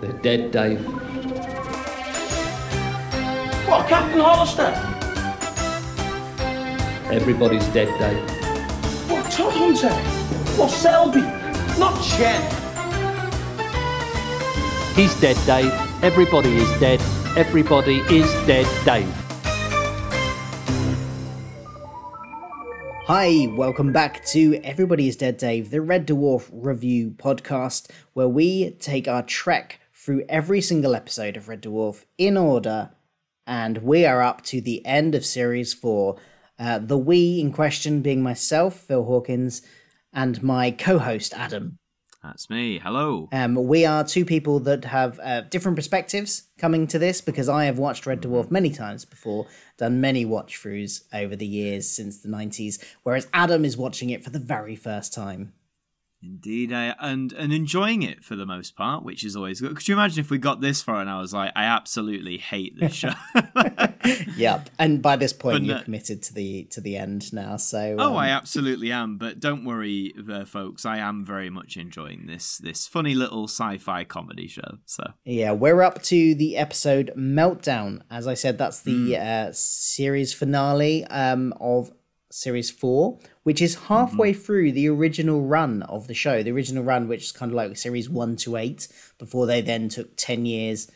They're dead, Dave. What, Captain Hollister? Everybody's dead, Dave. What, Todd Hunter? What, Selby? Not Chen. He's dead, Dave. Everybody is dead. Everybody is dead, Dave. Hi, welcome back to Everybody is Dead Dave, the Red Dwarf review podcast, where we take our trek through every single episode of Red Dwarf in order, and we are up to the end of series four. Uh, the we in question being myself, Phil Hawkins, and my co host, Adam. That's me. Hello. Um, we are two people that have uh, different perspectives coming to this because I have watched Red Dwarf many times before, done many watch throughs over the years since the 90s, whereas Adam is watching it for the very first time. Indeed, I, and and enjoying it for the most part, which is always good. Could you imagine if we got this far and I was like, I absolutely hate this show. yep, and by this point But you're no- committed to the to the end now. So oh, um, I absolutely am. But don't worry, uh, folks. I am very much enjoying this this funny little sci-fi comedy show. So Yeah, we're up to the episode Meltdown. As I said, that's the Hmm. uh, series finale um, of series four, which is halfway Mm-hmm. through the original run of the show. The original run, which is kind of like series one to eight, before they then took 10 years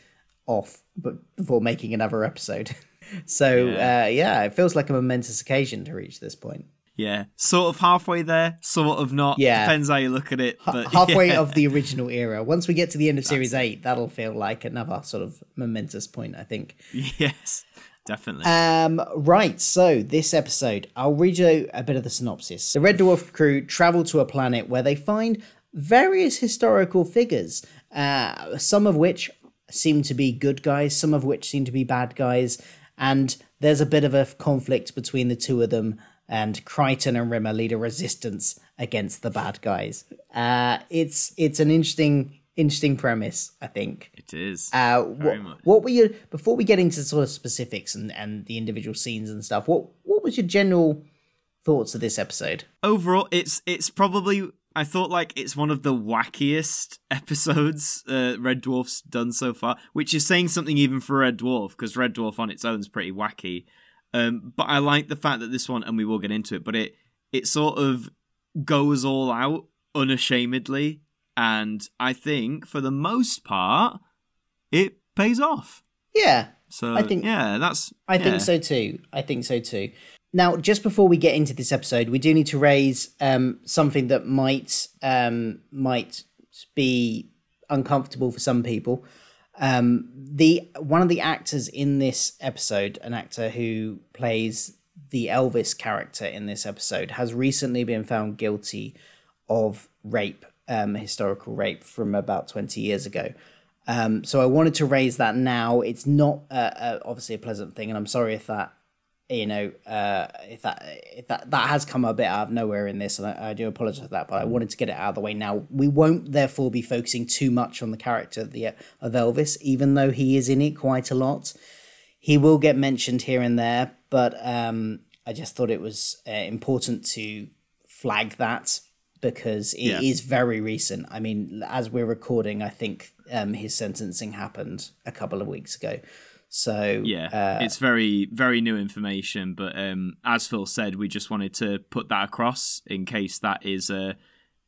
off but before making another episode. so, Yeah. Uh, yeah, it feels like a momentous occasion to reach this point. yeah, sort of halfway there, sort of not. Yeah. depends how you look at it. But halfway yeah. of the original era. Once we get to the end of series eight, that'll feel like another sort of momentous point, I think. yes, definitely. Um, right, so this episode, I'll read you a bit of the synopsis. The Red Dwarf crew travel to a planet where they find various historical figures, uh, some of which seem to be good guys, some of which seem to be bad guys, and there's a bit of a conflict between the two of them. And Kryten and Rimmer lead a resistance against the bad guys. Uh, it's it's an interesting interesting premise, I think. it is Uh, what, what were your before we get into sort of specifics and, and the individual scenes and stuff? What what was your general thoughts of this episode? overall it's it's probably i thought like it's one of the wackiest episodes uh, red dwarf's done so far which is saying something even for red dwarf because red dwarf on its own is pretty wacky um, but i like the fact that this one and we will get into it but it it sort of goes all out unashamedly and i think for the most part it pays off Yeah, so I think- yeah that's I yeah. think so too. I think so too. Now, just before we get into this episode, we do need to raise um, something that might um, might be uncomfortable for some people. Um, the one of the actors in this episode, an actor who plays the Elvis character in this episode, has recently been found guilty of rape, um, historical rape from about twenty years ago. Um, so I wanted to raise that now. It's not uh, uh, obviously a pleasant thing, and I'm sorry if that you know uh, if that if that that has come a bit out of nowhere in this, and I, I do apologize for that. But I wanted to get it out of the way now. We won't therefore be focusing too much on the character of the of Elvis, even though he is in it quite a lot. He will get mentioned here and there, but um, I just thought it was uh, important to flag that because it is Yeah. very recent. I mean, as we're recording, I think um, his sentencing happened a couple of weeks ago. So Yeah, uh, it's very very new information, but um, as Phil said, we just wanted to put that across in case that is a.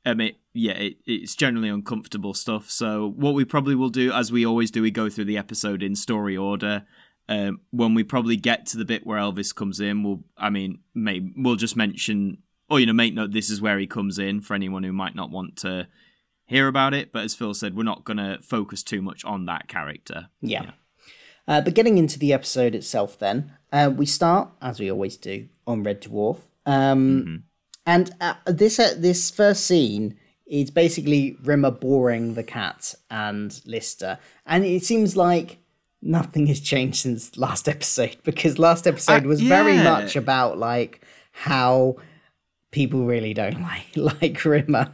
I mean, yeah, it, it's generally uncomfortable stuff. So what we probably will do, as we always do, we go through the episode in story order. Um, when we probably get to the bit where Elvis comes in, we'll, I mean, may, we'll just mention, or you know, make note this is where he comes in for anyone who might not want to hear about it. But as Phil said, we're not going to focus too much on that character. Yeah. Uh, but getting into the episode itself, then, uh, we start, as we always do, on Red Dwarf. Um, And uh, this uh, this first scene is basically Rimmer boring the cat and Lister. And it seems like nothing has changed since last episode because last episode Uh, was very much about like how people really don't like like Rimmer.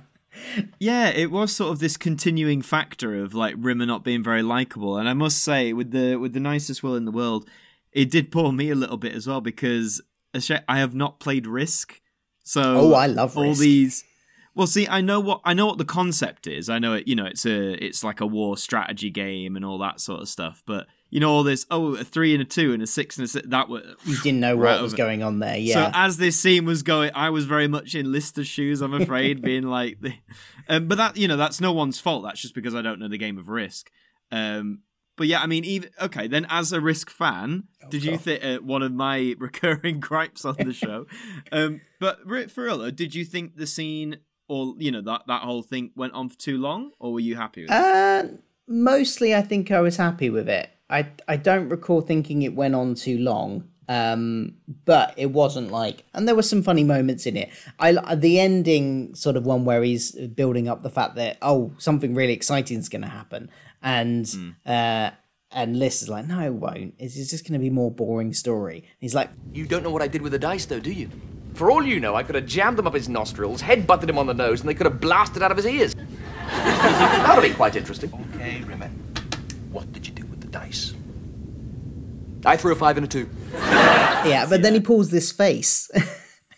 Yeah, it was sort of this continuing factor of like Rimmer not being very likable, and I must say, with the with the nicest will in the world, it did pull me a little bit as well because I have not played Risk, so Oh, I love all Risk. these. Well, see, I know what I know what the concept is. I know it. You know, it's a it's like a war strategy game and all that sort of stuff. But you know, all this oh, a three and a two and a six and a six. That was You didn't know what was going on there. Yeah so as this scene was going, I was very much in Lister's shoes. I'm afraid, being like, the, um, but that you know that's no one's fault. That's just because I don't know the game of Risk. Um, but yeah, I mean, even okay. Then as a Risk fan, did you think uh, one of my recurring gripes on the show? um, but for real, did you think the scene or you know that that whole thing went on for too long, or were you happy with it? Uh, mostly, I think I was happy with it. I I don't recall thinking it went on too long. Um, but it wasn't like, and there were some funny moments in it. I the ending sort of one where he's building up the fact that oh something really exciting is going to happen, and uh, and Liz is like no it won't. It's it's just going to be more boring story. He's like You don't know what I did with the dice, though, do you? For all you know, I could have jammed them up his nostrils, head-butted him on the nose, and they could have blasted out of his ears. that would have been quite interesting. Okay, Rimmer. What did you do with the dice? I threw a five and a two. yeah, but then he pulls this face.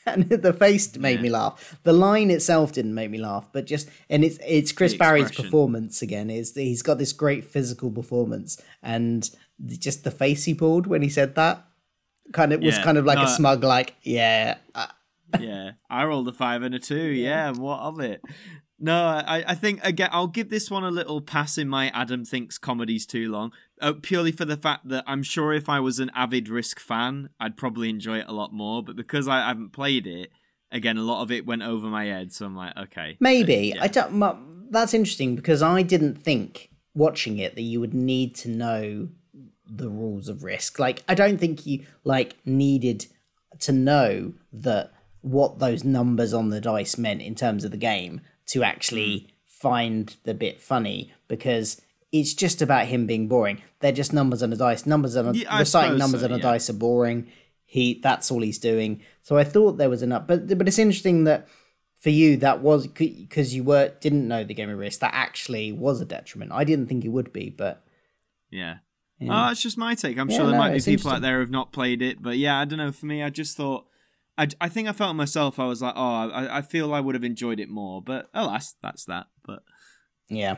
And the face made me laugh. The line itself didn't make me laugh, but just and it's it's Chris Barrie's performance again. Is he's got this great physical performance, and the- just the face he pulled when he said that kind of was kind of like no, a smug, like yeah, uh, yeah, I rolled a five and a two. Yeah, what of it? No, I, I think again I'll give this one a little pass in my Adam thinks comedy's too long, uh, purely for the fact that I'm sure if I was an avid Risk fan, I'd probably enjoy it a lot more. But because I haven't played it, again, a lot of it went over my head. So I'm like, okay, maybe Uh, yeah. I don't. That's interesting because I didn't think watching it that you would need to know the rules of risk. Like I don't think you like needed to know that what those numbers on the dice meant in terms of the game to actually Hmm. find the bit funny because it's just about him being boring. They're just numbers on a dice. Numbers on a Yeah, reciting numbers so, on a yeah. dice are boring. He that's all he's doing. So I thought there was enough, but but it's interesting that for you that was because you were didn't know the game of risk that actually was a detriment. I didn't think it would be, but Yeah. Yeah. Oh, that's just my take. I'm Yeah, sure there no, might be people out there who've not played it, but yeah, I don't know. For me, I just thought, I, I think I felt myself. I was like, oh, I, I feel I would have enjoyed it more, but alas, that's that. But Yeah.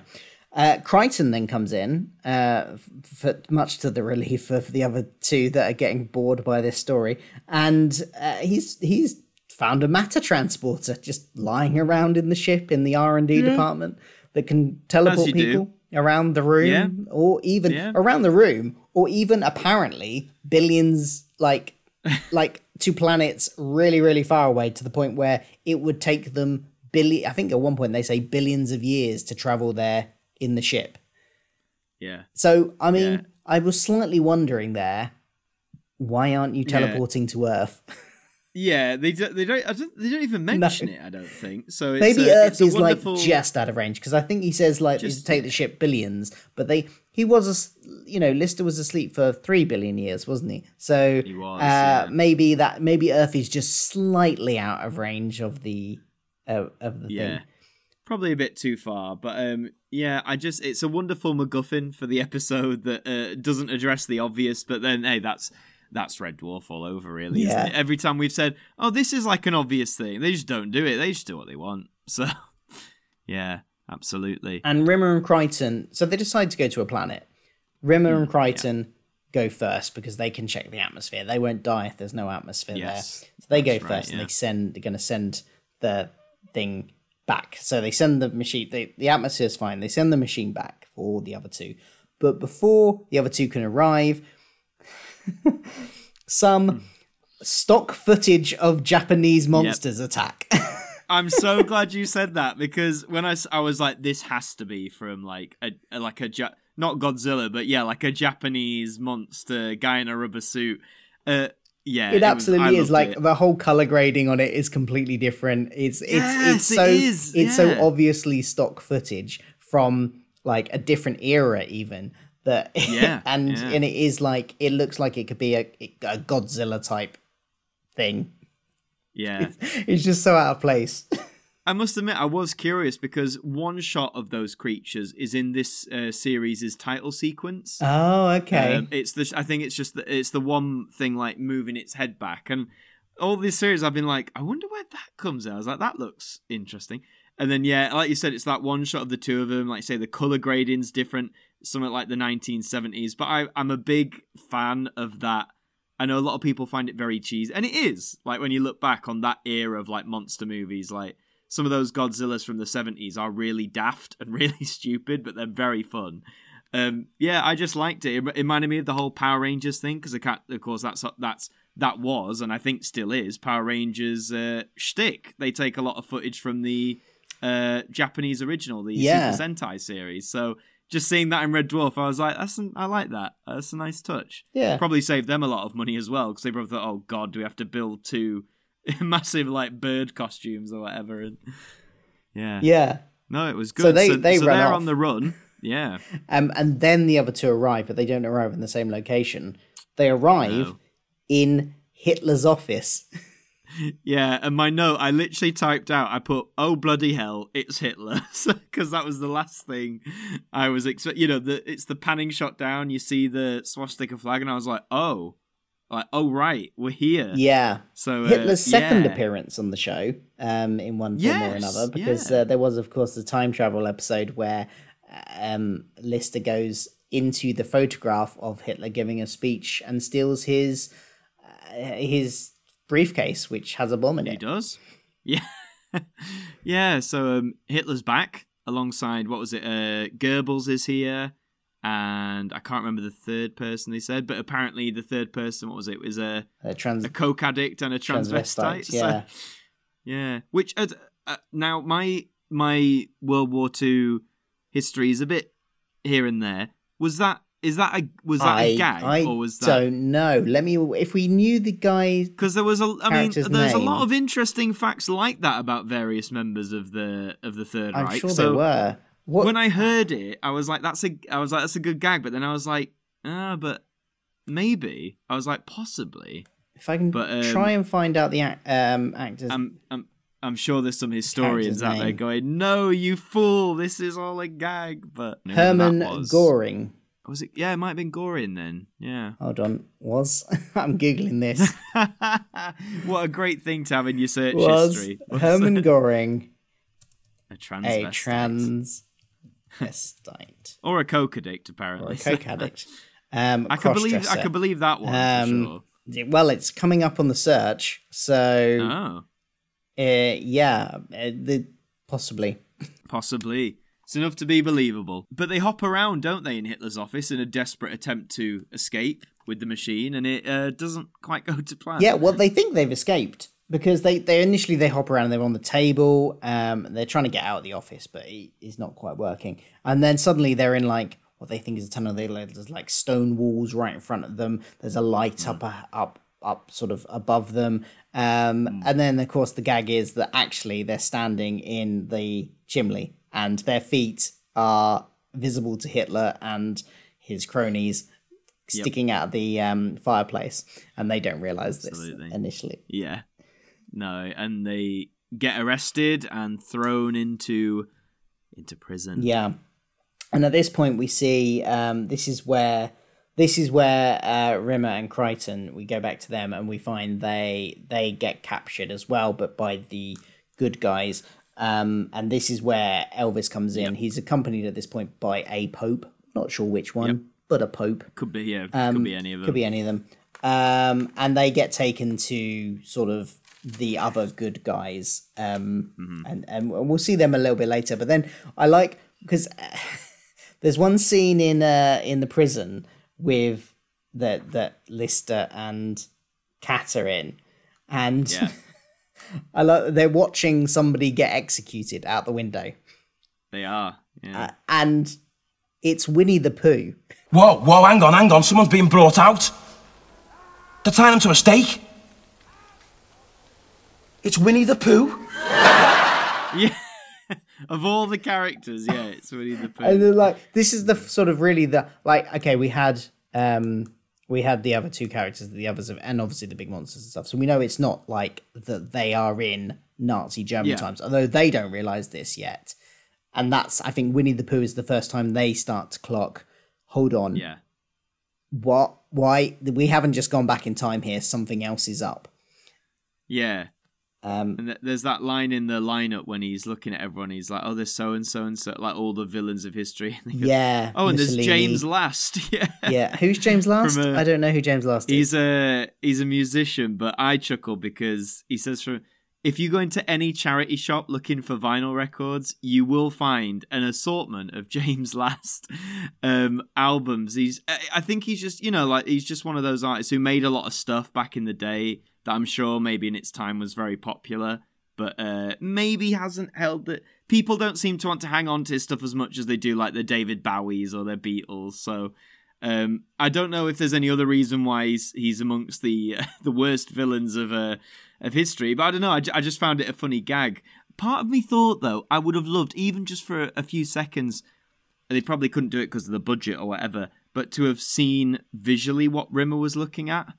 Uh, Kryten then comes in, uh, for much to the relief of the other two that are getting bored by this story, and uh, he's he's found a matter transporter just lying around in the ship in the R and D department that can teleport you do. people around the room, Yeah. or even Yeah. around the room, or even apparently billions like like to planets really really far away to the point where it would take them billion. I think at one point they say billions of years to travel there in the ship. yeah, So I mean, Yeah. I was slightly wondering there, why aren't you Yeah. teleporting to Earth? yeah, they do, they don't I don't they don't even mention it. I don't think so. It's Maybe a, Earth is wonderful, like just out of range because I think he says like Just- take the ship billions, but they he was as you know Lister was asleep for three billion years, wasn't he? So He was, uh, yeah. maybe that maybe Earth is just slightly out of range of the uh, of the yeah. thing. Probably a bit too far, but um, yeah, I just it's a wonderful MacGuffin for the episode that uh, doesn't address the obvious, but then hey, that's that's Red Dwarf all over, really. Yeah. Isn't it? Every time we've said, "Oh, this is like an obvious thing," they just don't do it. They just do what they want. So, yeah, absolutely. And Rimmer and Kryten, so they decide to go to a planet. Rimmer Hmm, and Kryten go first because they can check the atmosphere. They won't die if there's no atmosphere Yes, there. So they go right, first and they send they're gonna send the thing back. So they send the machine they, the atmosphere's fine. They send the machine back for the other two. But before the other two can arrive, some stock footage of Japanese monsters attack. I'm so glad you said that because when I, I was like, this has to be from like a, a- like a ja- not Godzilla, but yeah, like a Japanese monster guy in a rubber suit. Uh, yeah, It was- absolutely I is. Like it. the whole color grading on it is completely different. It's it's Yes, it's so is, it's yeah. so obviously stock footage from like a different era even that Yeah, and yeah. and it is like it looks like it could be a, a Godzilla type thing. yeah. It's just so out of place. I must admit, I was curious because one shot of those creatures is in this uh, series' title sequence. Oh, okay. Um, it's the I think it's just the, it's the one thing like moving its head back, and all this series I've been like, I wonder where that comes out. I was like, that looks interesting. And then yeah, like you said, it's that one shot of the two of them. Like say the color grading's different, something like the 1970s. But I, I'm a big fan of that. I know a lot of people find it very cheesy, and it is. Like when you look back on that era of like monster movies, like some of those Godzillas from the 70s are really daft and really stupid, but they're very fun. Um, yeah, I just liked it. It reminded me of the whole Power Rangers thing because, of course, that's that's that was and I think still is Power Rangers uh, shtick. They take a lot of footage from the uh, Japanese original, the Yeah. Super Sentai series. So just seeing that in Red Dwarf, I was like, that's an, I like that. That's a nice touch. Yeah. Probably saved them a lot of money as well because they probably thought, oh god, do we have to build two massive like bird costumes or whatever? And yeah, Yeah. no, it was good. So they- they so run they're off. on the run. Yeah, Um, and then the other two arrive, but they don't arrive in the same location. They arrive No. in Hitler's office. yeah. And my note, I literally typed out. I put, "Oh bloody hell, it's Hitler," because that was the last thing I was expecting. You know, the it's the panning shot down. You see the swastika flag, and I was like, "Oh, like oh right, we're here." Yeah. So uh, Hitler's second yeah. appearance on the show, um, in one form or another, because yeah. uh, there was, of course, the time travel episode where um, Lister goes into the photograph of Hitler giving a speech and steals his uh, his briefcase, which has a bomb in He it. does. Yeah. yeah, so um, Hitler's back alongside, what was it? Uh, Goebbels is here. And I can't remember the third person they said, but apparently the third person, what was it? Was a, Uh, trans- a coke addict and a transvestite. Transvestite, yeah. So, yeah. Which, uh, uh, now my my World War Two history is a bit here and there. Was that, is that a, was that a gag? I or was that. don't know. Let me. If we knew the guy, because there was a i mean there's a lot of interesting facts like that about various members of the of the third I'm reich sure so there were. What? when i heard it i was like that's a i was like that's a good gag but then i was like ah but maybe i was like possibly if I can but, um, try and find out the um, actors. i'm i'm i'm sure there's some historians out there going no you fool this is all a gag but I don't know who Herman. Goring. Was it yeah it might have been goring then yeah Hold on. Was I'm googling this. what a great thing to have in your search was history Herman Goring a trans. a transvestite transvestite or a coke addict apparently or a coke addict? Um, I could believe I could believe that one Um, for sure. Well, it's coming up on the search, so Oh, uh, yeah, uh, the, possibly. possibly. It's enough to be believable. But they hop around, don't they, in Hitler's office in a desperate attempt to escape with the machine, and it uh, doesn't quite go to plan. Yeah, well, they think they've escaped because they, they initially they hop around and they're on the table. Um, they're trying to get out of the office, but it's not quite working. And then suddenly they're in like what they think is a tunnel. There's like stone walls right in front of them. There's a light up uh, up up sort of above them. Um, and then of course the gag is that actually they're standing in the chimney and their feet are visible to Hitler and his cronies sticking out of the um, fireplace, and they don't realize this initially. Yeah. No, and they get arrested and thrown into into prison. Yeah, and at this point we see um, this is where this is where uh, Rimmer and Kryten we go back to them and we find they they get captured as well, but by the good guys. Um, and this is where Elvis comes in. He's accompanied at this point by a pope, not sure which one, but a pope. Could be yeah, Um, could be any of them. Could be any of them. Um, and they get taken to sort of the other good guys. Um, Mm-hmm. and, and we'll see them a little bit later. But then I like because there's one scene in uh, in the prison with that that Lister and Cat are in, and Yeah. I like they're watching somebody get executed out the window, They are. Yeah. uh, and it's Winnie the Pooh. Whoa, whoa, hang on, hang on. Someone's being brought out. They're tying him to a stake. It's Winnie the Pooh. yeah. of all the characters, yeah, it's Winnie the Pooh. and then like this is the sort of really the like okay we had um we had the other two characters the others of, and obviously the big monsters and stuff so we know it's not like that they are in nazi german Yeah. times although they don't realize this yet and that's i think winnie the pooh is the first time they start to clock hold on yeah. what why we haven't just gone back in time here something else is up Yeah. Um, And th- there's that line in the lineup when he's looking at everyone. He's like, "Oh, there's so and so and so, like all the villains of history." And goes, yeah. Oh, and there's James Last. yeah. Yeah, who's James Last? I don't know who James Last is. He's a he's a musician, but I chuckle because he says from if you go into any charity shop looking for vinyl records, you will find an assortment of James Last um, albums. He's I I think he's just you know like he's just one of those artists who made a lot of stuff back in the day that I'm sure maybe in its time was very popular, but uh, maybe hasn't held that. People don't seem to want to hang on to his stuff as much as they do like the David Bowies or the Beatles. So um, I don't know if there's any other reason why he's he's amongst the the worst villains of uh, of history, but I don't know. I, I just found it a funny gag. Part of me thought though I would have loved even just for a, a few seconds. They probably couldn't do it because of the budget or whatever, but to have seen visually what Rimmer was looking at,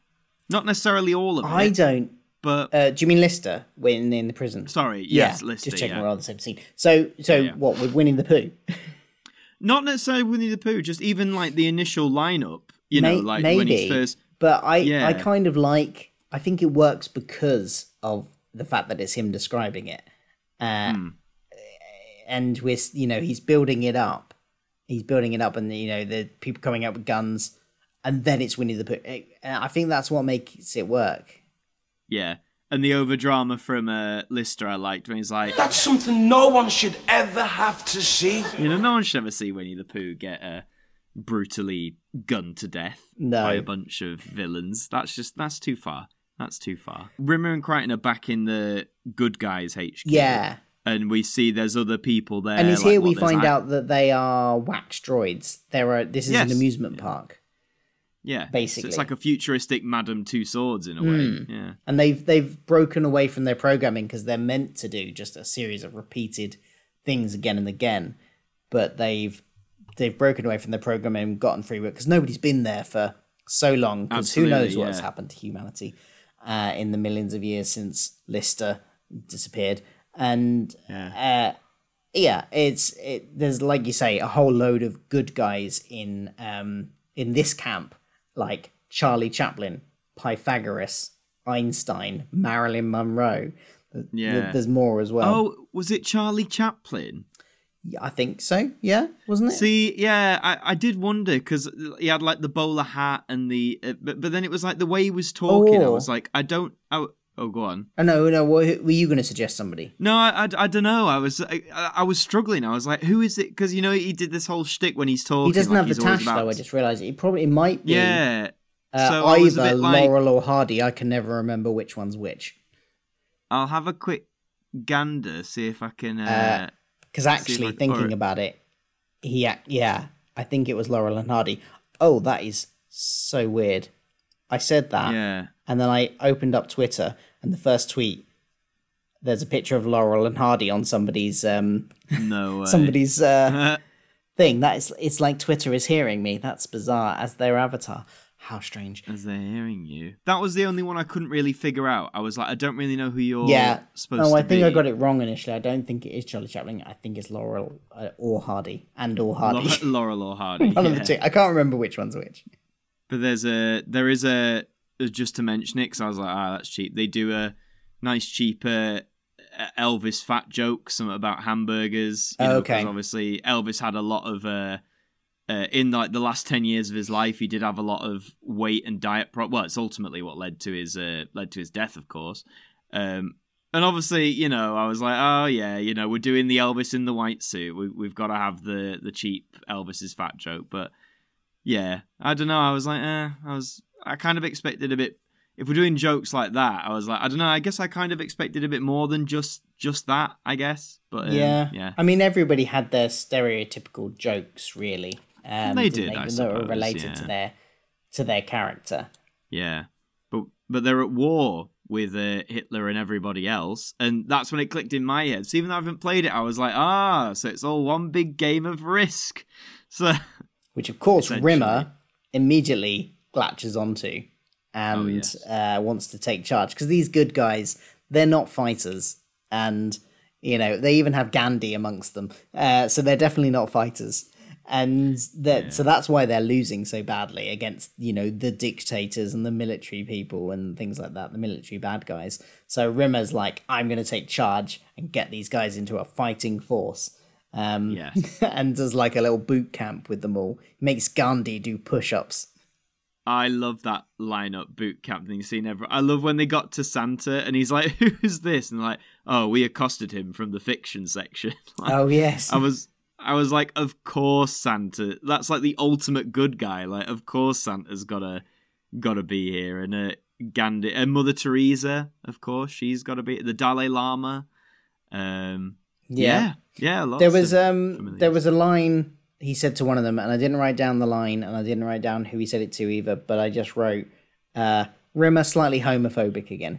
not necessarily all of it. I don't. but Uh, do you mean Lister when in the prison? sorry, yes, yeah, Lister, just checking yeah. we're on the same scene. So, so Yeah. what with Winnie the Pooh? Not necessarily Winnie the Pooh, just even like the initial lineup. You know, like maybe, when he's first. but I, Yeah. I kind of like. I think it works because of the fact that it's him describing it, uh, Hmm. and we're you know he's building it up. He's building it up, and you know the people coming out with guns, and then it's Winnie the Pooh. And I think that's what makes it work. Yeah. And the over drama from uh, Lister I liked when he's like, That's something no one should ever have to see. you know, no one should ever see Winnie the Pooh get uh, brutally gunned to death No. by a bunch of villains. That's just, that's too far. That's too far. Rimmer and Kryten are back in the good guys HQ. Yeah, And we see there's other people there. and it's like, here what, we find Ac- out that they are wax droids. There are. This is Yes. an amusement park. Yeah. So basically. it's like a futuristic Madame Tussauds in a way. Yeah. and they've they've broken away from their programming because they're meant to do just a series of repeated things again and again, but they've they've broken away from their programming and gotten free work because nobody's been there for so long. Because who knows what's yeah. happened to humanity uh, in the millions of years since Lister disappeared, and uh, yeah, it's it. There's like you say a whole load of good guys in um in this camp, like Charlie Chaplin, Pythagoras, Einstein, Marilyn Monroe. Yeah. there's more as well. Oh, was it Charlie Chaplin? I think so. Yeah, wasn't it? See, yeah, I, I did wonder because he had like the bowler hat and the, uh, but but then it was like the way he was talking. I Oh. was like, I don't. I, oh, go on. oh no, no. What, were you going to suggest somebody? No, I, I, don't know. I was I, I was struggling. I was like, who is it? Because you know he did this whole shtick when he's talking. He doesn't like have the tash about- though. I just realised it probably it might be Yeah. uh, so I either like, Laurel or Hardy. I can never remember which one's which. I'll have a quick gander, see if I can. Uh, Because See if actually, I- thinking or- about it, he yeah, I think it was Laurel and Hardy. Oh, that is so weird. I said that, yeah. And then I opened up Twitter, and the first tweet, there's a picture of Laurel and Hardy on somebody's um No way. somebody's uh thing. That is, it's like Twitter is hearing me. That's bizarre as their avatar. How strange. As they're hearing you. That was the only one I couldn't really figure out. I was like, I don't really know who you're yeah. supposed No, to I think be. I got it wrong initially. I don't think it is Charlie Chaplin. I think it's Laurel uh, or Hardy and or Hardy. Laurel or Hardy. One of the two. I can't remember which one's which. But there's a there is a just to mention it because I was like, ah, that's cheap. They do a nice cheap uh, Elvis fat joke, something about hamburgers. You know, 'cause Okay. obviously, Elvis had a lot of uh, uh, in like the last ten years of his life. He did have a lot of weight and diet. Pro- well, it's ultimately what led to his uh, led to his death, of course. Um, and obviously, you know, I was like, oh yeah, you know, we're doing the Elvis in the white suit. We, we've got to have the the cheap Elvis's fat joke, but yeah, I don't know. I was like, eh, I was, I kind of expected a bit. If we're doing jokes like that, I was like, I don't know. I guess I kind of expected a bit more than just just that. I guess, but um, yeah, yeah, I mean, everybody had their stereotypical jokes, really. Um, They did, I that were suppose, related to their to their character. yeah. But but they're at war with uh, Hitler and everybody else, and that's when it clicked in my head. So even though I haven't played it, I was like, ah, so it's all one big game of risk. So which of course Rimmer immediately latches onto and Oh, yes. uh, wants to take charge. Because these good guys they're not fighters. And you know they even have Gandhi amongst them. Uh, so they're definitely not fighters. And that so that's why they're losing so badly against you know the dictators and the military people and things like that the military bad guys. So rimmer's like i'm going to take charge and get these guys into a fighting force. Um Yeah. and does like a little boot camp with them all. Makes gandhi do push-ups I love that lineup boot camp thing seen ever. I love when they got to Santa and he's like, "Who's this?" And like, "Oh, we accosted him from the fiction section." Like, oh yes I was, I was like, "Of course, Santa. That's like the ultimate good guy. Like, of course, Santa's gotta, gotta be here." And uh, Gandhi and Mother Teresa, of course, she's gotta be the Dalai Lama. Um, yeah. yeah, yeah. there was um there was a line he said to one of them and i didn't write down the line and i didn't write down who he said it to either but i just wrote uh rimmer slightly homophobic again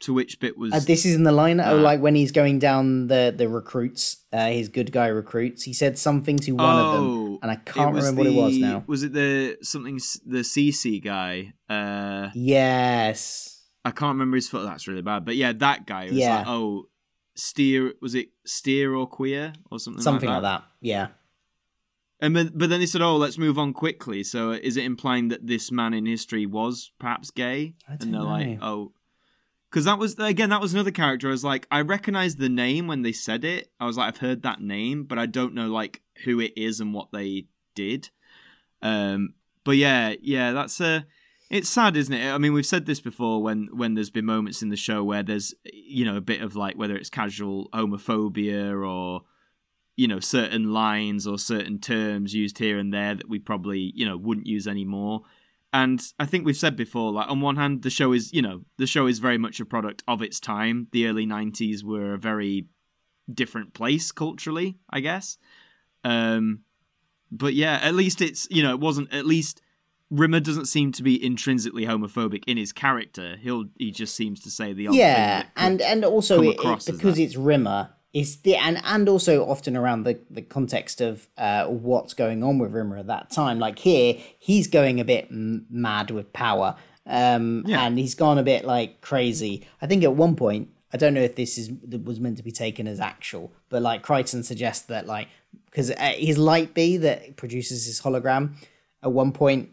to which bit was uh, this is in the line oh Ah. like when he's going down the the recruits uh his good guy recruits he said something to one of them and i can't Oh, remember what it was now Was it the something the CC guy? Uh, yes I can't remember his foot. That's really bad. But yeah, that guy was Yeah. like, oh, steer. Was it steer or queer or something? something like like that yeah And but, but then they said, oh, let's move on quickly. So is it implying that this man in history was perhaps gay? I don't and they're like, know. oh. Because that was again, that was another character. I was like, I recognized the name when they said it. I was like, I've heard that name, but I don't know like who it is and what they did. Um, but yeah, yeah, that's a. It's sad, isn't it? I mean, we've said this before when when there's been moments in the show where there's you know a bit of like whether it's casual homophobia or you know certain lines or certain terms used here and there that we probably you know wouldn't use anymore. And I think we've said before, like on one hand, the show is you know the show is very much a product of its time. The early '90s were a very different place culturally, I guess. Um, but yeah, at least it's you know it wasn't at least Rimmer doesn't seem to be intrinsically homophobic in his character. He'll he just seems to say the odd yeah and and also it, it- because it's rimmer it's the and and also often around the the context of uh what's going on with rimmer at that time like here he's going a bit m- mad with power um Yeah. and he's gone a bit like crazy i think at one point i don't know if this is was meant to be taken as actual but like kryten suggests that like because uh, his light bee that produces his hologram at one point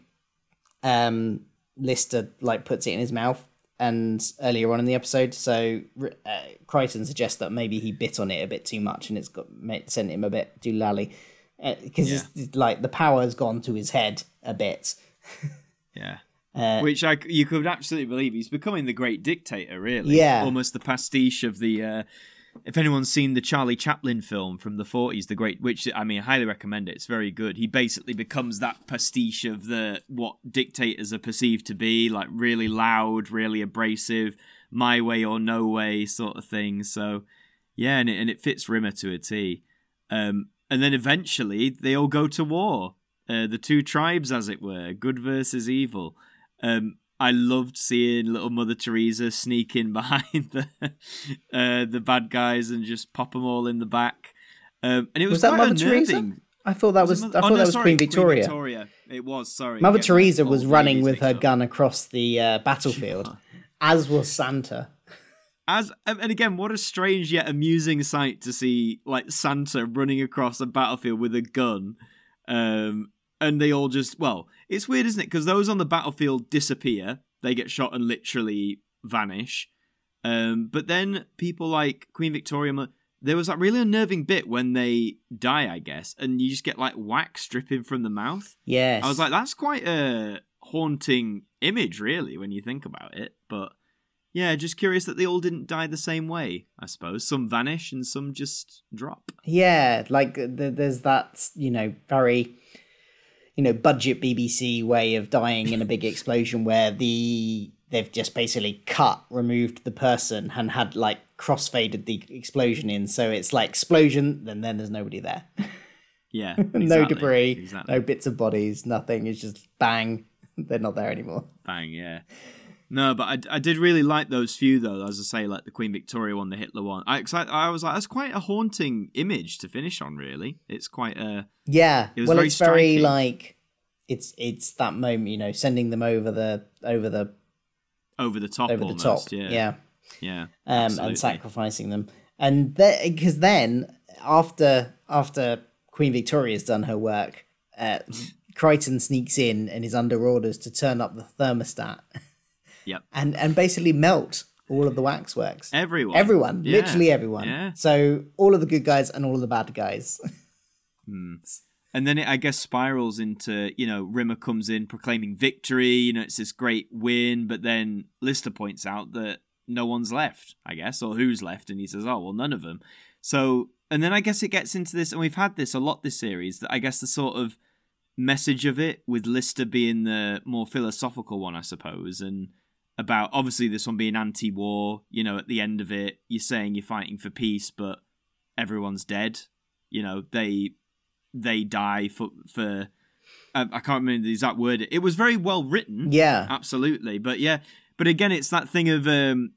um lister like puts it in his mouth and earlier on in the episode so uh, kryten suggests that maybe he bit on it a bit too much and it's got sent him a bit too lally because it's, it's like the power has gone to his head a bit Yeah. Uh, Which I, you could absolutely believe. He's becoming the great dictator, really. Yeah. Almost the pastiche of the. Uh, if anyone's seen the Charlie Chaplin film from the 40s, The Great, which I mean, I highly recommend it. It's very good. He basically becomes that pastiche of the what dictators are perceived to be, like really loud, really abrasive, my way or no way sort of thing. So, yeah, and it, and it fits Rimmer to a T. Um, and then eventually they all go to war. Uh, the two tribes, as it were, good versus evil. Um, I loved seeing little Mother Teresa sneak in behind the uh, the bad guys and just pop them all in the back. Um, and it was, was that mother teresa i thought that was, it i thought oh, no, that was sorry, queen victoria Victoria. It was sorry. mother teresa was running with her gun across the uh, battlefield as was santa As um, and again, what a strange yet amusing sight to see, like Santa running across a battlefield with a gun, um, and they all just well, it's weird, isn't it? Because those on the battlefield disappear, they get shot and literally vanish. Um, but then people like Queen Victoria, there was that really unnerving bit when they die, I guess, and you just get like wax dripping from the mouth. yes I was like, that's quite a haunting image, really, when you think about it. But yeah, just curious that they all didn't die the same way. I suppose some vanish and some just drop. Yeah, like th- there's that you know very you know budget BBC way of dying in a big explosion where the they've just basically cut removed the person and had like crossfaded the explosion in so it's like explosion then then there's nobody there Yeah, no debris exactly. no bits of bodies nothing it's just bang they're not there anymore Bang, yeah. No, but I, I did really like those few though. As I say, like the Queen Victoria one, the Hitler one. I, I, I was like, that's quite a haunting image to finish on. Really, it's quite a yeah It was well very it's very like it's it's that moment you know sending them over the over the over the top. over the top Yeah, yeah yeah. um, and sacrificing them. And because then after after Queen Victoria's done her work, uh, Kryten sneaks in and is under orders to turn up the thermostat Yep. and and basically melt all of the waxworks. Everyone. Everyone, Yeah. literally everyone. Yeah. So all of the good guys and all of the bad guys. Hmm. And then it, I guess, spirals into, you know, Rimmer comes in proclaiming victory. You know, it's this great win. But then Lister points out that no one's left, I guess, or who's left. And he says, oh, well, none of them. So, and then I guess it gets into this, and we've had this a lot this series, that I guess the sort of message of it, with Lister being the more philosophical one, I suppose, and about obviously this one being anti war. You know, at the end of it, you're saying you're fighting for peace, but everyone's dead. You know, they they die for for I, I can't remember the exact word. It was very well written. Yeah. absolutely. But yeah, but again, it's that thing of um,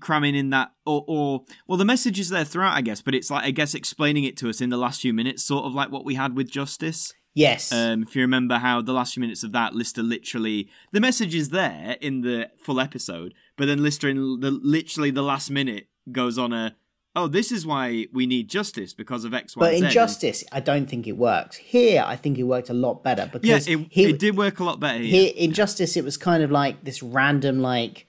cramming in that or or well, the message is there throughout, I guess. But it's like I guess explaining it to us in the last few minutes, sort of like what we had with Justice. Yes. Um, if you remember how the last few minutes of that, Lister literally the message is there in the full episode, but then Lister in the literally the last minute goes on a oh this is why we need justice because of X Y but in and- Justice, I don't think it worked. Here, I think it worked a lot better yeah, because it, he, it did work a lot better here. here in Justice, it was kind of like this random like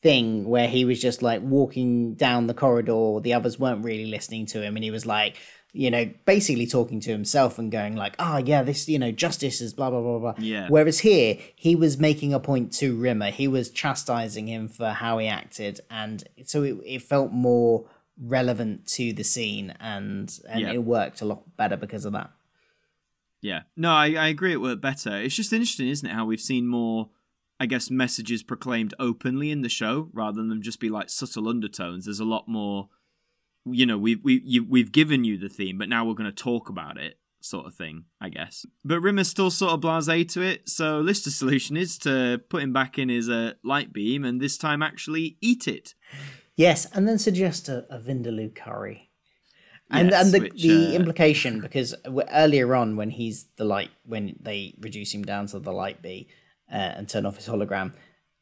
thing where he was just like walking down the corridor. The others weren't really listening to him, and he was like, you know, basically talking to himself and going like, "Oh yeah, this you know, justice is blah blah blah blah." Yeah. Whereas here, he was making a point to Rimmer. He was chastising him for how he acted, and so it, it felt more relevant to the scene, and and Yeah. it worked a lot better because of that. Yeah. No, I, I agree it worked better. It's just interesting, isn't it, how we've seen more, I guess, messages proclaimed openly in the show rather than them just be like subtle undertones. There's a lot more, you know, we've we, you, we've given you the theme, but now we're going to talk about it, sort of thing, I guess. But Rimmer's still sort of blase to it, so Lister's solution is to put him back in his uh, light beam and this time actually eat it. Yes, and then suggest a, a Vindaloo curry. And Yes, and the, which, the uh, implication because earlier on when he's the light when they reduce him down to the light bee uh, and turn off his hologram,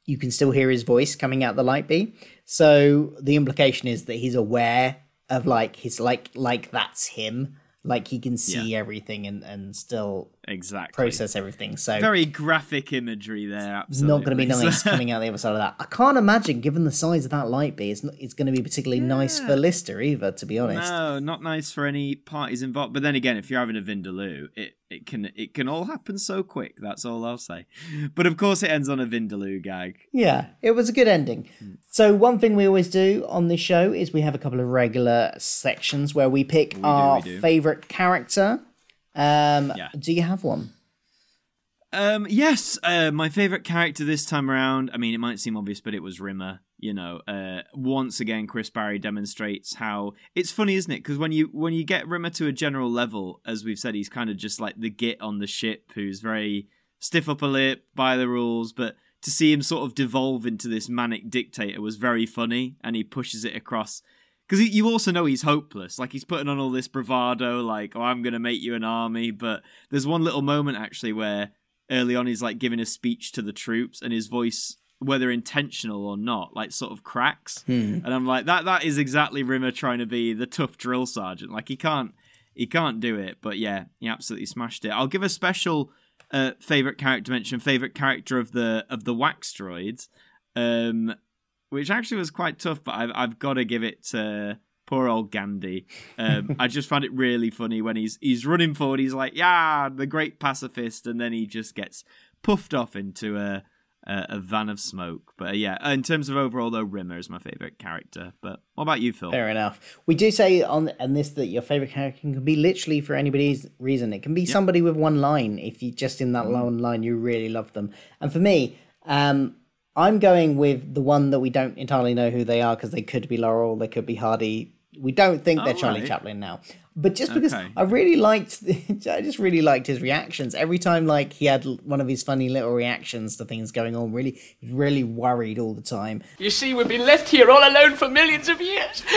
you can still hear his voice coming out the light bee. So the implication is that he's aware of like his like like that's him, like he can see everything and and still Exactly. process everything. So Very graphic imagery there, it's not going to be absolutely. nice coming out the other side of that. I can't imagine, given the size of that light bee, it's, not, it's going to be particularly nice for Lister either, to be honest. No, not nice for any parties involved. But then again, if you're having a Vindaloo, it, it can it can all happen so quick. That's all I'll say. But of course, it ends on a Vindaloo gag. Yeah, it was a good ending. Hmm. So one thing we always do on this show is we have a couple of regular sections where we pick our we do. favorite character. Um, Yeah. Do you have one? Um, yes, uh, my favorite character this time around. I mean, it might seem obvious, but it was Rimmer. You know, uh, once again, Chris Barrie demonstrates how it's funny, isn't it? Because when you when you get Rimmer to a general level, as we've said, he's kind of just like the git on the ship who's very stiff upper lip, by the rules. But to see him sort of devolve into this manic dictator was very funny, and he pushes it across. Because you also know he's hopeless. Like he's putting on all this bravado, like, "Oh, I'm gonna make you an army." But there's one little moment actually where early on he's like giving a speech to the troops and his voice whether intentional or not like sort of cracks. And i'm like that that is exactly rimmer trying to be the tough drill sergeant. Like he can't he can't do it. But yeah he absolutely smashed it. I'll give a special uh favorite character mention favorite character of the of the wax droids. Um which actually was quite tough but i've, I've got to give it to poor old gandhi um i just found it really funny when he's he's running forward he's like yeah the great pacifist and then he just gets puffed off into a a, a van of smoke but uh, yeah in terms of overall though rimmer is my favorite character but what about you phil Fair enough. We do say on on this that your favorite character can be literally for anybody's reason. It can be somebody with one line if you just in that Mm. one line you really love them. And for me, um, I'm going with the one that we don't entirely know who they are because they could be Laurel, they could be Hardy. We don't think they're Oh, Charlie right. Chaplin now. But just because Okay. I really liked, I just really liked his reactions every time. Like he had one of his funny little reactions to things going on. Really, he really worried all the time. You see, we've been left here all alone for millions of years.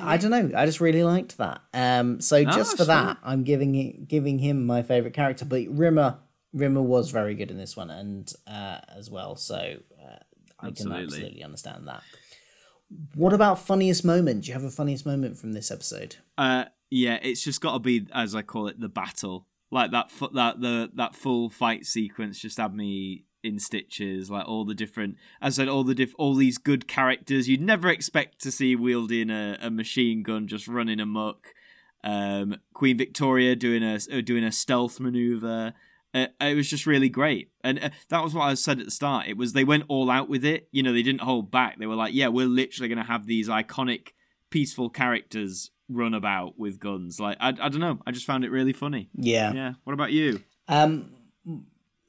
I don't know. I just really liked that. Um, so just for sure. that, I'm giving it, giving him my favorite character. But Rimmer, Rimmer was very good in this one, and uh, as well. So uh, I can Absolutely. understand that. What about funniest moment? Do you have a funniest moment from this episode? Uh, Yeah, it's just got to be as I call it the battle. Like that fu- that the that full fight sequence just had me in stitches. Like all the different, as I said, all the diff, all these good characters you'd never expect to see wielding a, a machine gun, just running amok. Um, Queen Victoria doing a doing a stealth maneuver. Uh, it was just really great, and uh, that was what I said at the start. It was they went all out with it. You know, they didn't hold back. They were like, "Yeah, we're literally going to have these iconic, peaceful characters run about with guns." Like, I, I don't know. I just found it really funny. Yeah. Yeah. What about you? Um,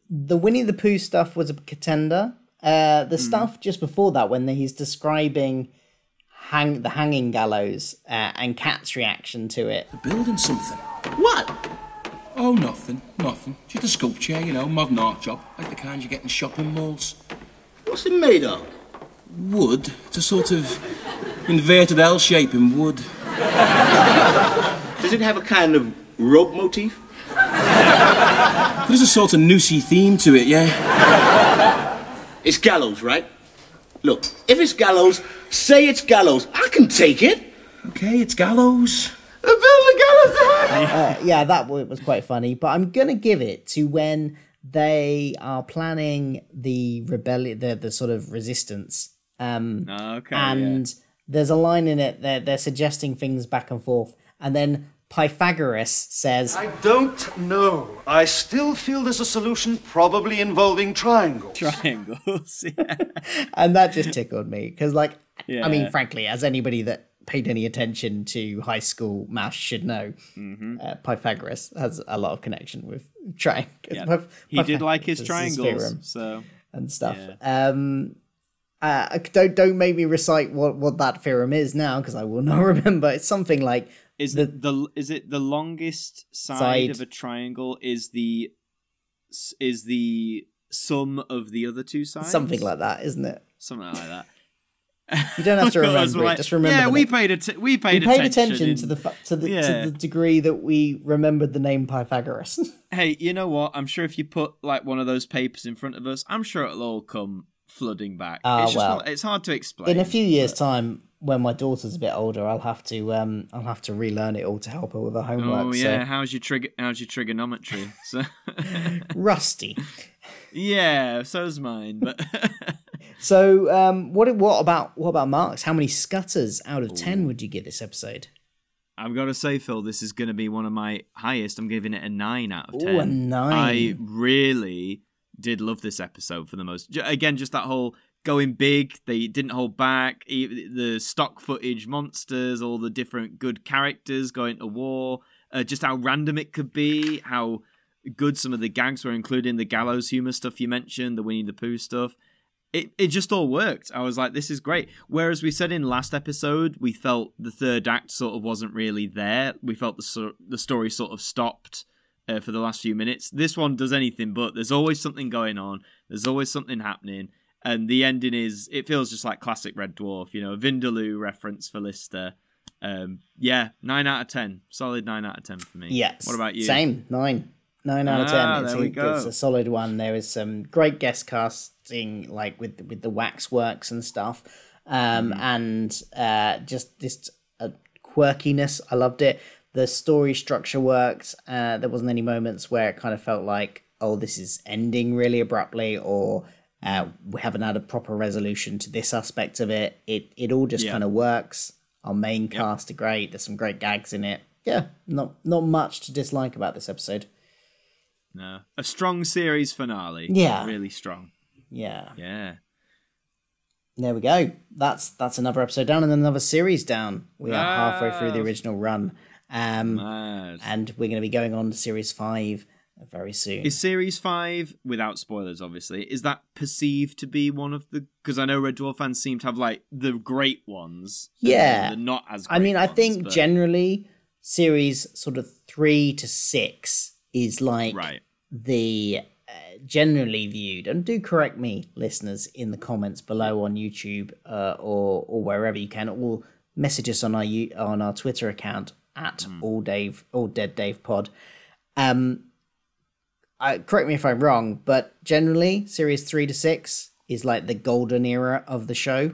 the Winnie the Pooh stuff was a contender. Uh, the stuff just before that, when he's describing hang the hanging gallows uh, and Cat's reaction to it. Building something. What? Oh, nothing, nothing. Just a sculpture, you know, modern art job, like the kind you get in shopping malls. What's it made of? Wood. It's a sort of inverted L shape in wood. Does it have a kind of rope motif? There's a sort of noosey theme to it, yeah. It's gallows, right? Look, if it's gallows, say it's gallows. I can take it. Okay, it's gallows. Build a gallows. Uh, yeah, that was quite funny. But I'm gonna give it to when they are planning the rebellion, the the sort of resistance. Um, Okay. and there's a line in it that they're suggesting things back and forth, and then Pythagoras says, I don't know. I still feel there's a solution, probably involving triangles. Triangles. yeah. and that just tickled me because, like, I mean, frankly, as anybody that paid any attention to high school maths should know, Mm-hmm. uh, Pythagoras has a lot of connection with triangles. Yeah. He did like his triangles. So and stuff. Um, uh, don't don't make me recite what what that theorem is now because I will not remember. It's something like is the, the is it the longest side, Side. of a triangle is the is the sum of the other two sides? something like that, isn't it? Something like that. You don't have to remember it. like, Just remember. Yeah, we paid att- we paid, we paid attention, attention in- to the fa- to the Yeah. to the degree that we remembered the name Pythagoras. Hey, you know what? I'm sure if you put like one of those papers in front of us, I'm sure it'll all come flooding back. Ah, it's well. it's hard to explain. In a few years' time, when my daughter's a bit older, I'll have to um I'll have to relearn it all to help her with her homework. Oh so- yeah, how's your trig- how's your trigonometry? So rusty. yeah, so's mine. But So um, what what about what about marks? How many skutters out of ten would you give this episode? I've got to say, Phil, this is going to be one of my highest. I'm giving it a nine out of Ooh, ten. a nine. I really did love this episode for the most. Again, just that whole going big. They didn't hold back. The stock footage monsters, all the different good characters going to war. Uh, just how random it could be. How good some of the gags were, including the gallows humor stuff you mentioned, the Winnie the Pooh stuff it, it just all worked. I was like, this is great. Whereas we said in last episode, we felt the third act sort of wasn't really there. We felt the the story sort of stopped uh, for the last few minutes. This one does anything but. There's always something going on. There's always something happening. And the ending is, it feels just like classic Red Dwarf, you know, a Vindaloo reference for Lister. Um, yeah, 9 out of 10. Solid 9 out of 10 for me. Yes. What about you? Same nine. Nine out of ten. Ah, it's, a, we go. it's a solid one. There is some great guest like with with the waxworks and stuff, um, Mm-hmm. and uh, just this uh, quirkiness. I loved it. The story structure worked. Uh, there wasn't any moments where it kind of felt like, oh, this is ending really abruptly, or uh, we haven't had a proper resolution to this aspect of it. It it all just Yeah. kind of works. Our main cast are great. There's some great gags in it. Yeah, not not much to dislike about this episode. No. A strong series finale. Yeah. Really strong. Yeah. Yeah. There we go. That's that's another episode down and another series down. We are halfway through the Ah. original run. Um and we're gonna be going on to series five very soon. Is series five, without spoilers, obviously, is that perceived to be one of the? Because I know Red Dwarf fans seem to have like the great ones. Yeah. the not as. I mean, great I think but- generally series sort of three to six is like Right. the generally viewed. And do correct me, listeners, in the comments below on YouTube uh, or or wherever you can, or message us on our on our Twitter account at Hmm. all Dave all Dead Dave Pod. Um, I, correct me if I'm wrong, but generally series three to six is like the golden era of the show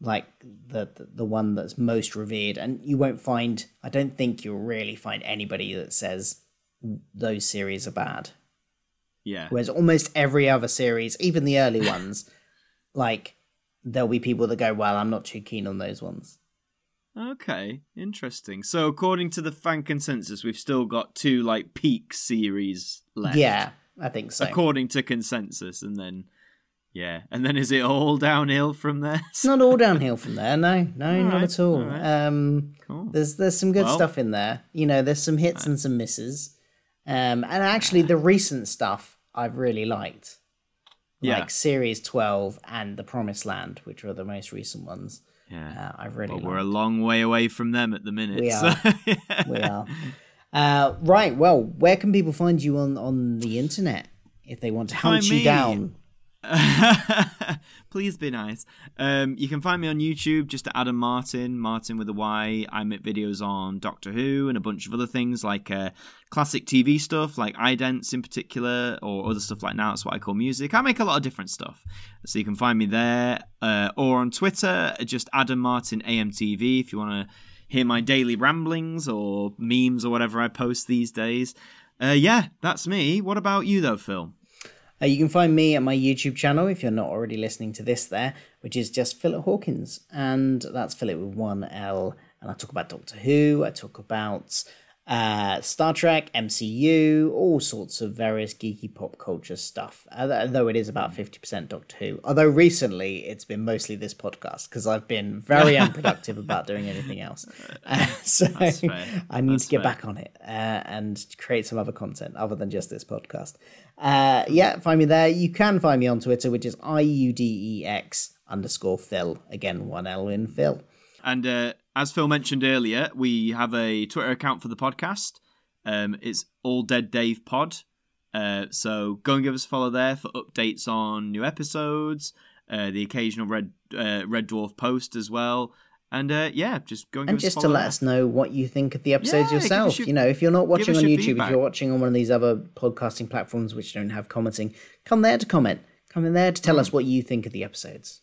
like the, the the one that's most revered, and you won't find. I don't think you'll really find anybody that says those series are bad. Yeah. Whereas almost every other series, even the early ones, like there'll be people that go, "Well, I'm not too keen on those ones." Okay, interesting. So according to the fan consensus, we've still got two like peak series left. Yeah, I think so. According to consensus, and then yeah, and then is it all downhill from there? It's not all downhill from there. No, no, not right, at all. all right. Um, Cool. There's there's some good Well- stuff in there. You know, there's some hits and some misses. Um, and actually, the recent stuff I've really liked, Yeah. like Series 12 and The Promised Land, which are the most recent ones. Yeah. Uh, I've really But liked. we're a long way away from them at the minute. We so- are. we are. Uh, right. Well, where can people find you on on the internet if they want to hunt Find you me. down? Please be nice. Um, you can find me on YouTube just at Adam Martyn, Martyn with a Y. I make videos on Doctor Who and a bunch of other things like uh, classic TV stuff, like idents in particular, or other stuff like now. It's what I call music. I make a lot of different stuff, so you can find me there uh, or on Twitter, just Adam Martyn AMTV if you want to hear my daily ramblings or memes or whatever I post these days. Uh, yeah, that's me. What about you though, Phil? Uh, you can find me at my YouTube channel if you're not already listening to this there, which is just Philip Hawkins, and that's Philip with one L. And I talk about Doctor Who, I talk about uh, Star Trek, MCU, all sorts of various geeky pop culture stuff. Uh, though it is about fifty percent Doctor Who. Although recently it's been mostly this podcast because I've been very unproductive about doing anything else. Uh, so I need That's to get fair. back on it uh, and create some other content other than just this podcast. Uh, yeah, find me there. You can find me on Twitter, which is IUDEX underscore Phil. Again, one L in Phil. And uh, as Phil mentioned earlier, we have a Twitter account for the podcast. Um, it's All Dead Dave Pod. Uh, so go and give us a follow there for updates on new episodes, uh, the occasional Red uh, Red Dwarf post as well. And uh, yeah, just go and, And just to let us know what you think of the episodes Yeah, yourself. your- you know, if you're not watching on YouTube, feedback. if you're watching on one of these other podcasting platforms which don't have commenting, come there to comment. Come in there to tell Mm. us what you think of the episodes.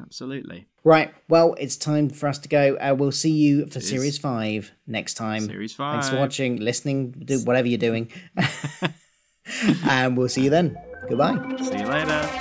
Absolutely. Right. Well, it's time for us to go. Uh, we'll see you for. Series 5 next time. Series five. Thanks for watching, listening, do whatever you're doing. and we'll see you then. Goodbye. See you later.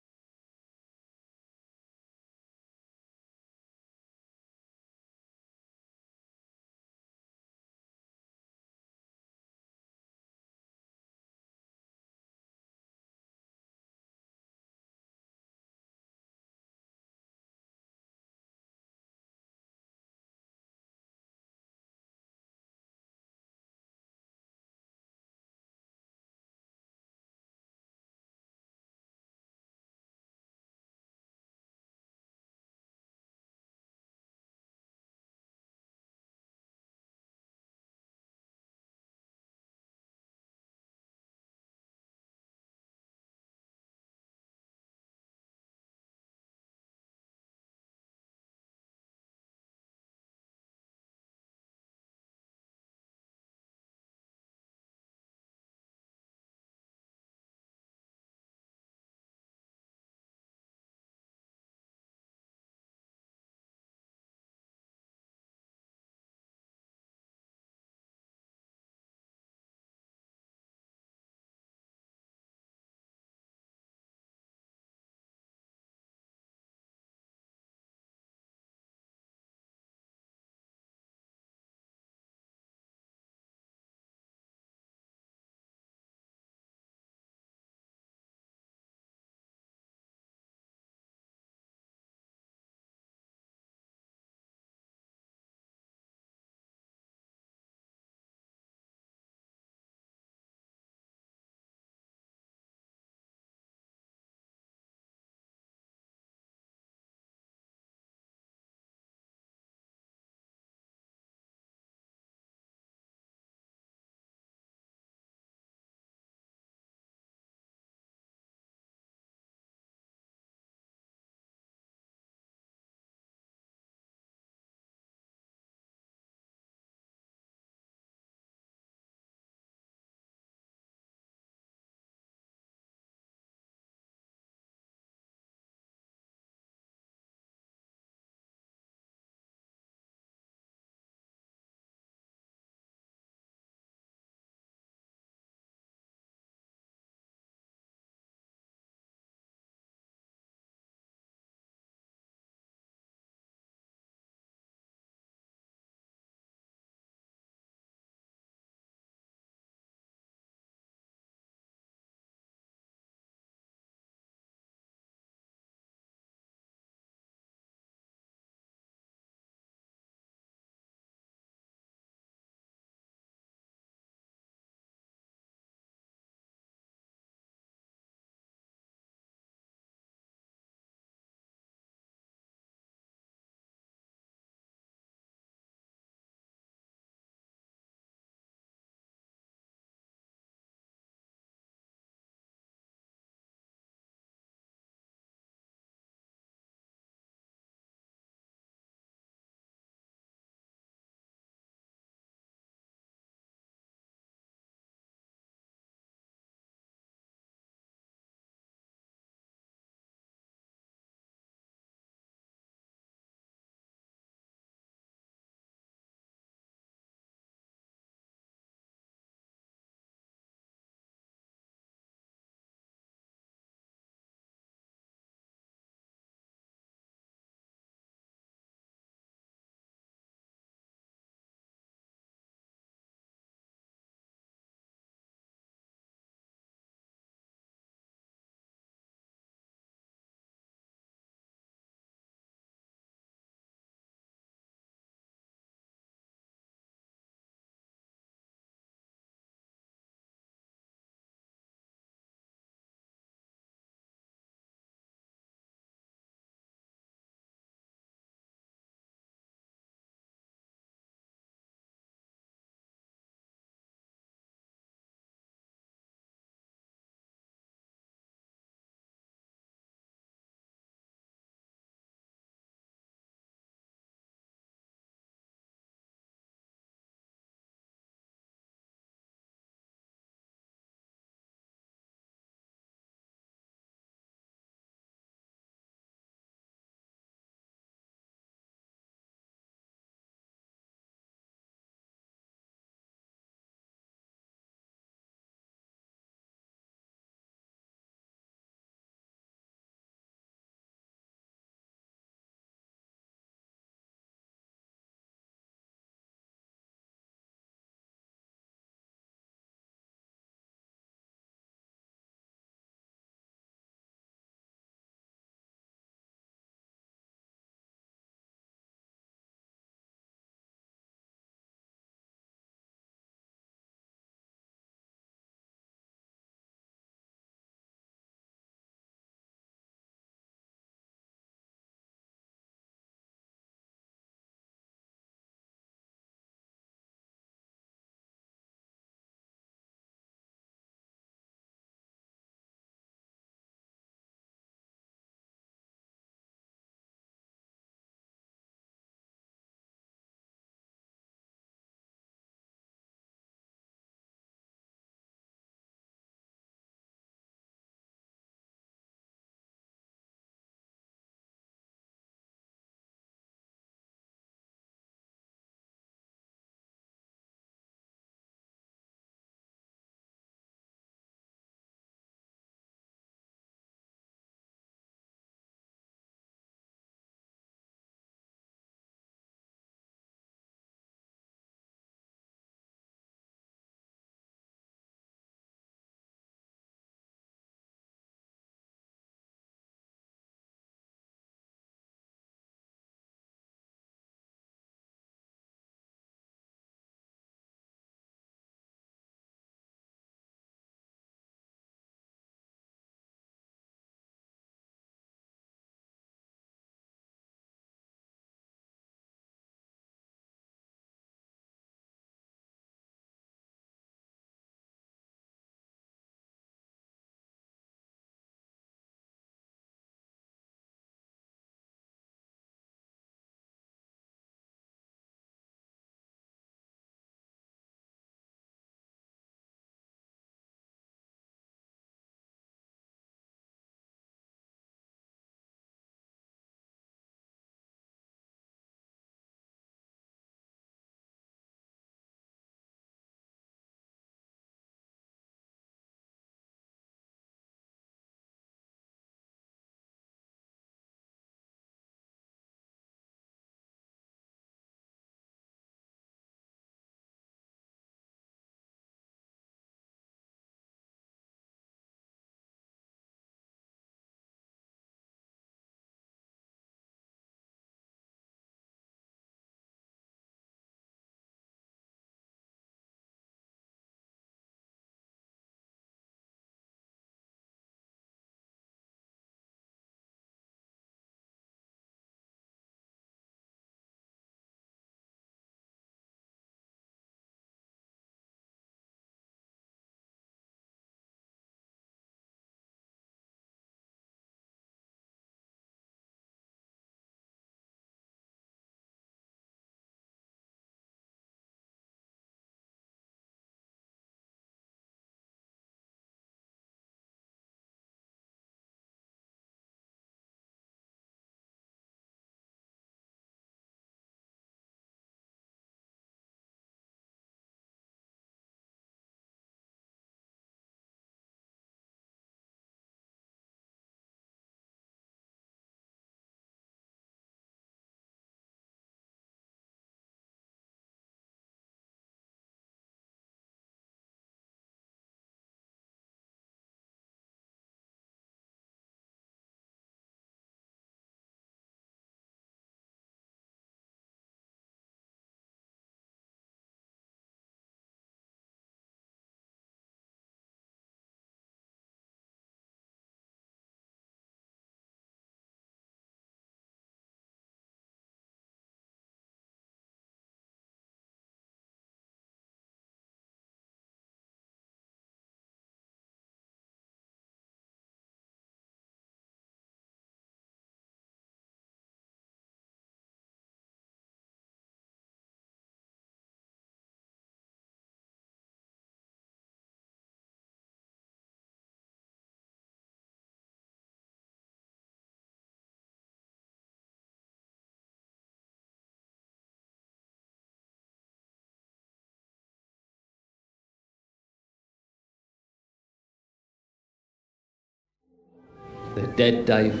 They're dead, Dave.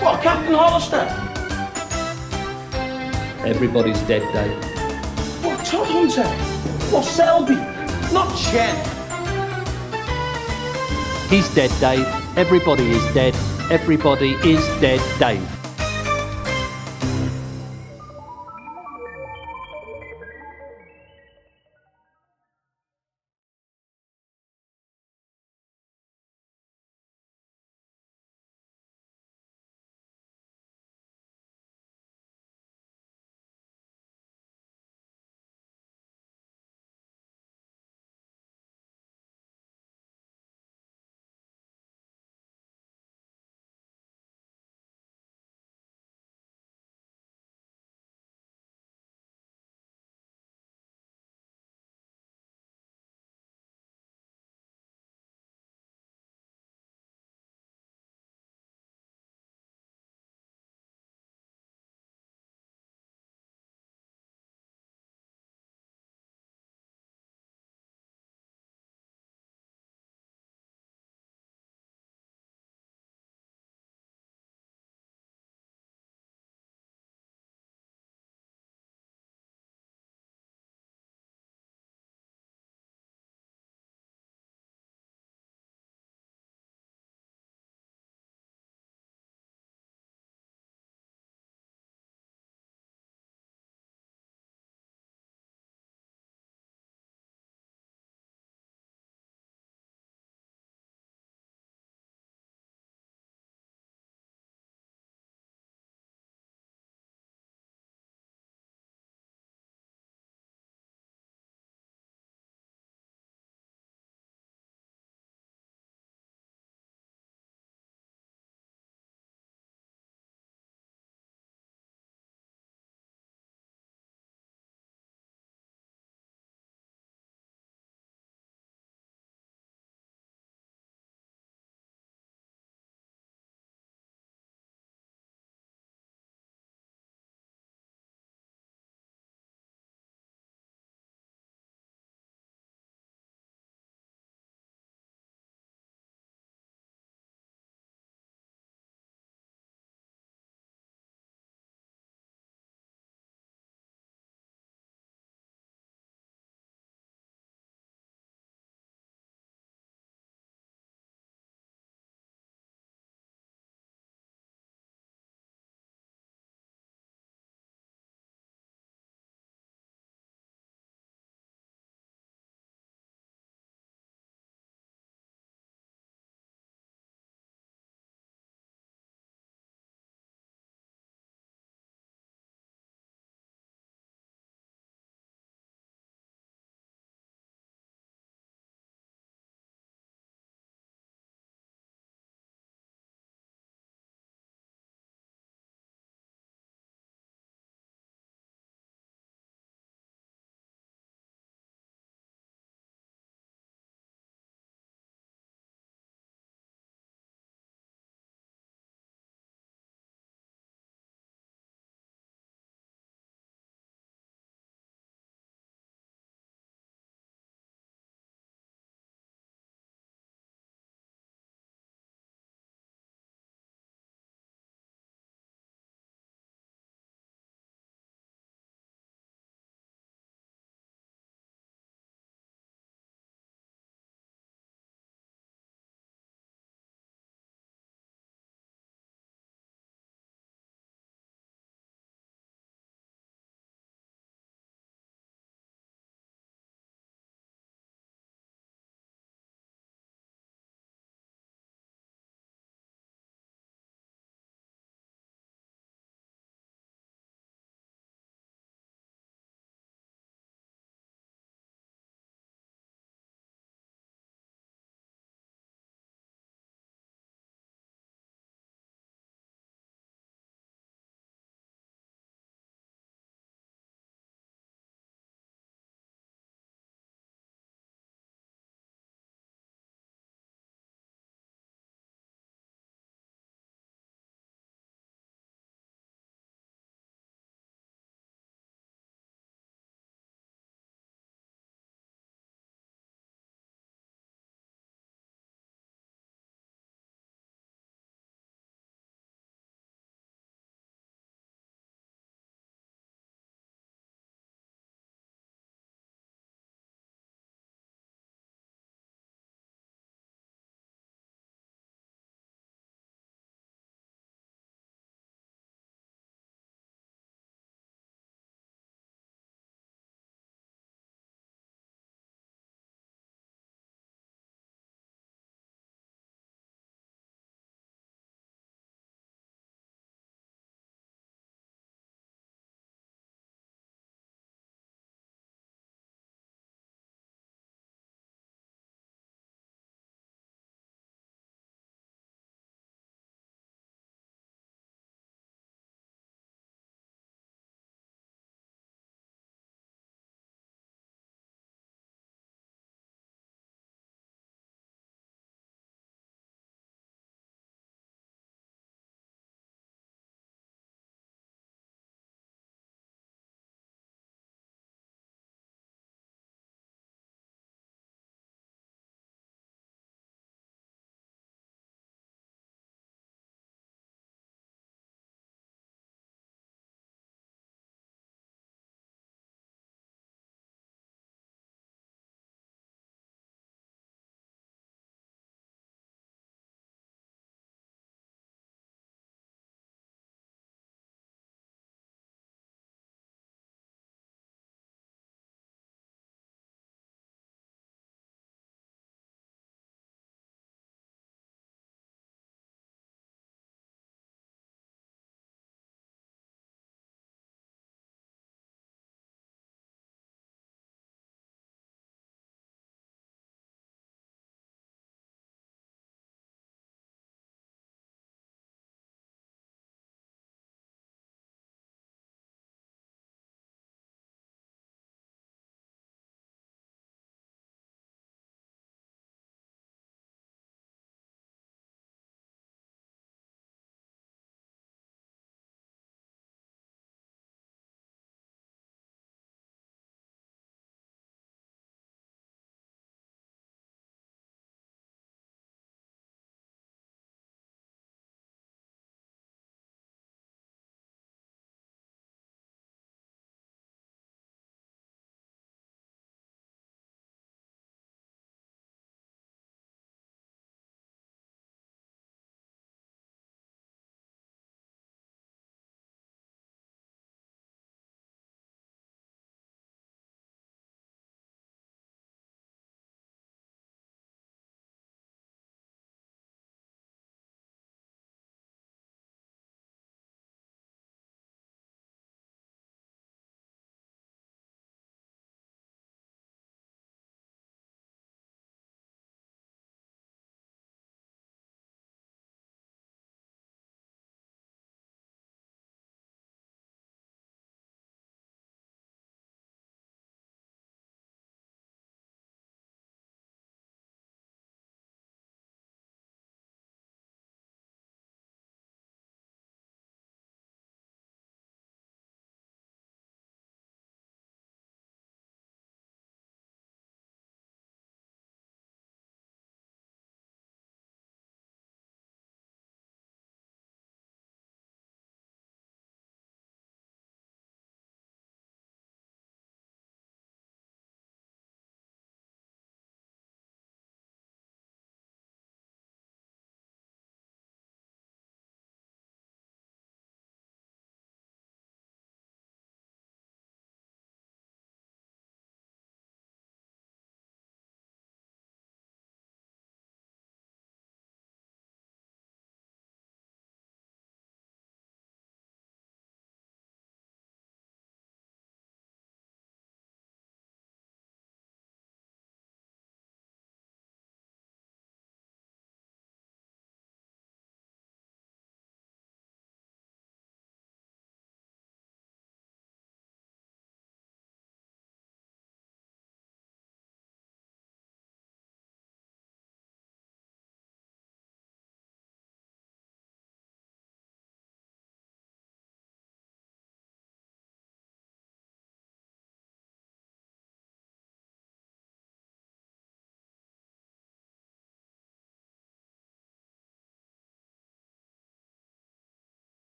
What, Captain Hollister? Everybody's dead, Dave. What, Todhunter? What, Selby? Not Chen. He's dead, Dave. Everybody is dead. Everybody is dead, Dave.